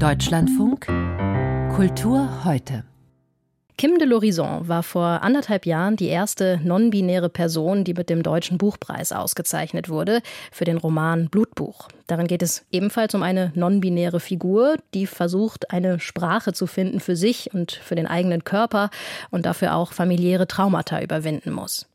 Deutschlandfunk Kultur heute. Kim de l'Horizon war vor anderthalb Jahren die erste non-binäre Person, die mit dem Deutschen Buchpreis ausgezeichnet wurde für den Roman Blutbuch. Darin geht es ebenfalls um eine non-binäre Figur, die versucht, eine Sprache zu finden für sich und für den eigenen Körper und dafür auch familiäre Traumata überwinden muss.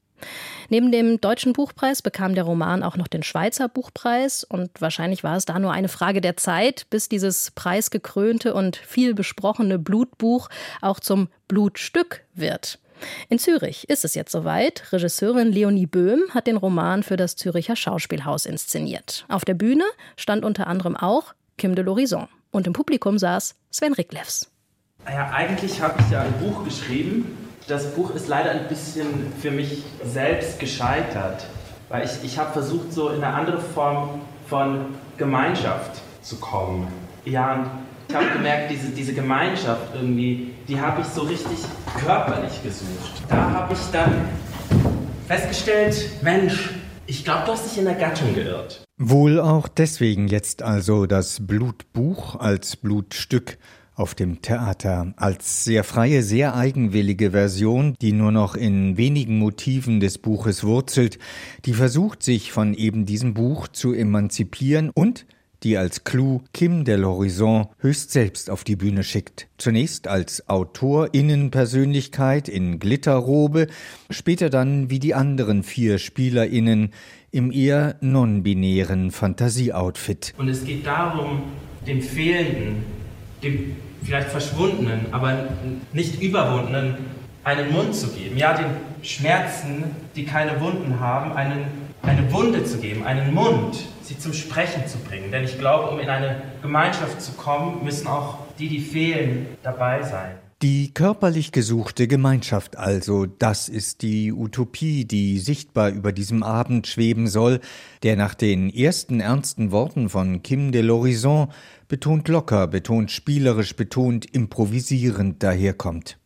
Neben dem Deutschen Buchpreis bekam der Roman auch noch den Schweizer Buchpreis und wahrscheinlich war es da nur eine Frage der Zeit, bis dieses preisgekrönte und viel besprochene Blutbuch auch zum Blutstück wird. In Zürich ist es jetzt soweit. Regisseurin Leonie Böhm hat den Roman für das Züricher Schauspielhaus inszeniert. Auf der Bühne stand unter anderem auch Kim de l'Horizon. Und im Publikum saß Sven Ricklefs. Ja, eigentlich habe ich ja ein Buch geschrieben, das Buch ist leider ein bisschen für mich selbst gescheitert, weil ich, ich habe versucht, so in eine andere Form von Gemeinschaft zu kommen. Ja, und ich habe gemerkt, diese, diese Gemeinschaft irgendwie, die habe ich so richtig körperlich gesucht. Da habe ich dann festgestellt, Mensch, ich glaube, du hast dich in der Gattung geirrt. Wohl auch deswegen jetzt also das Blutbuch als Blutstück auf dem Theater als sehr freie, sehr eigenwillige Version, die nur noch in wenigen Motiven des Buches wurzelt, die versucht sich von eben diesem Buch zu emanzipieren und die als Clou Kim de l'Horizon höchst selbst auf die Bühne schickt. Zunächst als Autorinnenpersönlichkeit in Glitterrobe, später dann wie die anderen vier SpielerInnen im eher non-binären Fantasieoutfit. Und es geht darum, dem Fehlenden, dem vielleicht verschwundenen, aber nicht überwundenen einen Mund zu geben. Ja, den Schmerzen, die keine Wunden haben, einen, eine Wunde zu geben, einen Mund, sie zum Sprechen zu bringen. Denn ich glaube, um in eine Gemeinschaft zu kommen, müssen auch die, die fehlen, dabei sein. Die körperlich gesuchte Gemeinschaft also, das ist die Utopie, die sichtbar über diesem Abend schweben soll, der nach den ersten ernsten Worten von Kim de l'Horizon betont locker, betont spielerisch, betont improvisierend daherkommt.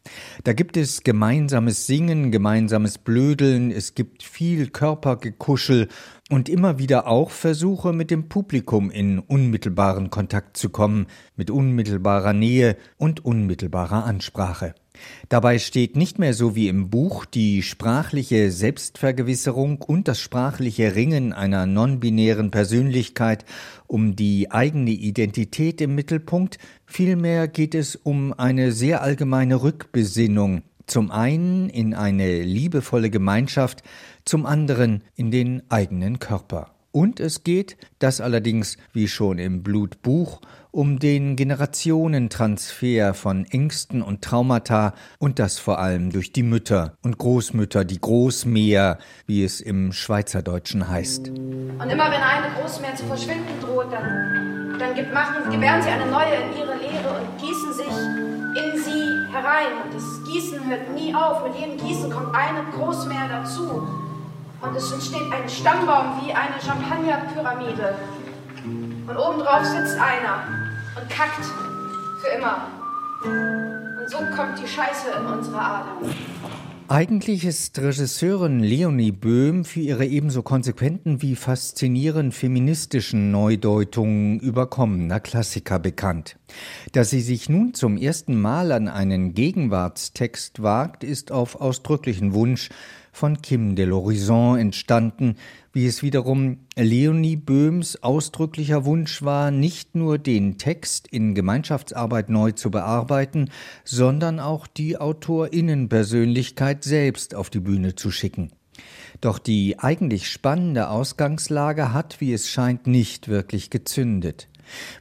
Da gibt es gemeinsames Singen, gemeinsames Blödeln, es gibt viel Körpergekuschel und immer wieder auch Versuche, mit dem Publikum in unmittelbaren Kontakt zu kommen, mit unmittelbarer Nähe und unmittelbarer Ansprache. Dabei steht nicht mehr so wie im Buch die sprachliche Selbstvergewisserung und das sprachliche Ringen einer non-binären Persönlichkeit um die eigene Identität im Mittelpunkt, vielmehr geht es um eine sehr allgemeine Rückbesinnung, zum einen in eine liebevolle Gemeinschaft, zum anderen in den eigenen Körper. Und es geht, das allerdings wie schon im Blutbuch, um den Generationentransfer von Ängsten und Traumata und das vor allem durch die Mütter und Großmütter, die Großmäher, wie es im Schweizerdeutschen heißt. Und immer wenn eine Großmäher zu verschwinden droht, dann, dann gibt, machen, gewähren sie eine neue in ihre Lehre und gießen sich in sie herein. Und das Gießen hört nie auf. Mit jedem Gießen kommt eine Großmäher dazu. Und es entsteht ein Stammbaum wie eine Champagnerpyramide. Und obendrauf sitzt einer und kackt für immer. Und so kommt die Scheiße in unsere Adern. Eigentlich ist Regisseurin Leonie Böhm für ihre ebenso konsequenten wie faszinierend feministischen Neudeutungen überkommener Klassiker bekannt. Dass sie sich nun zum ersten Mal an einen Gegenwartstext wagt, ist auf ausdrücklichen Wunsch von Kim de l'Horizon entstanden, wie es wiederum Leonie Böhms ausdrücklicher Wunsch war, nicht nur den Text in Gemeinschaftsarbeit neu zu bearbeiten, sondern auch die Autorinnenpersönlichkeit selbst auf die Bühne zu schicken. Doch die eigentlich spannende Ausgangslage hat, wie es scheint, nicht wirklich gezündet.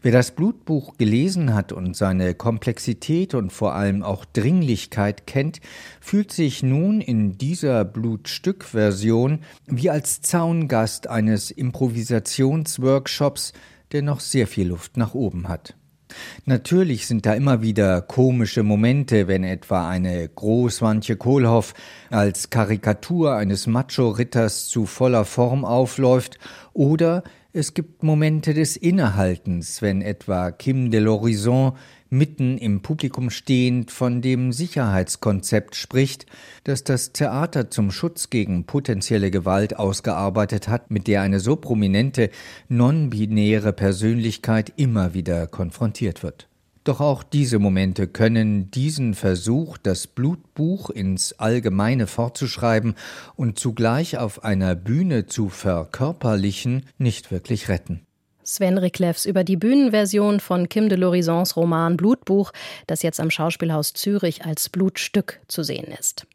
Wer das Blutbuch gelesen hat und seine Komplexität und vor allem auch Dringlichkeit kennt, fühlt sich nun in dieser Blutstück-Version wie als Zaungast eines Improvisationsworkshops, der noch sehr viel Luft nach oben hat. Natürlich sind da immer wieder komische Momente, wenn etwa eine Großwantje Kohlhoff als Karikatur eines Macho-Ritters zu voller Form aufläuft oder Es gibt Momente des Innehaltens, wenn etwa Kim de l'Horizon mitten im Publikum stehend von dem Sicherheitskonzept spricht, das das Theater zum Schutz gegen potenzielle Gewalt ausgearbeitet hat, mit der eine so prominente non-binäre Persönlichkeit immer wieder konfrontiert wird. Doch auch diese Momente können diesen Versuch, das Blutbuch ins Allgemeine fortzuschreiben und zugleich auf einer Bühne zu verkörperlichen, nicht wirklich retten. Sven Riklefs über die Bühnenversion von Kim de l'Horizons Roman Blutbuch, das jetzt am Schauspielhaus Zürich als Blutstück zu sehen ist.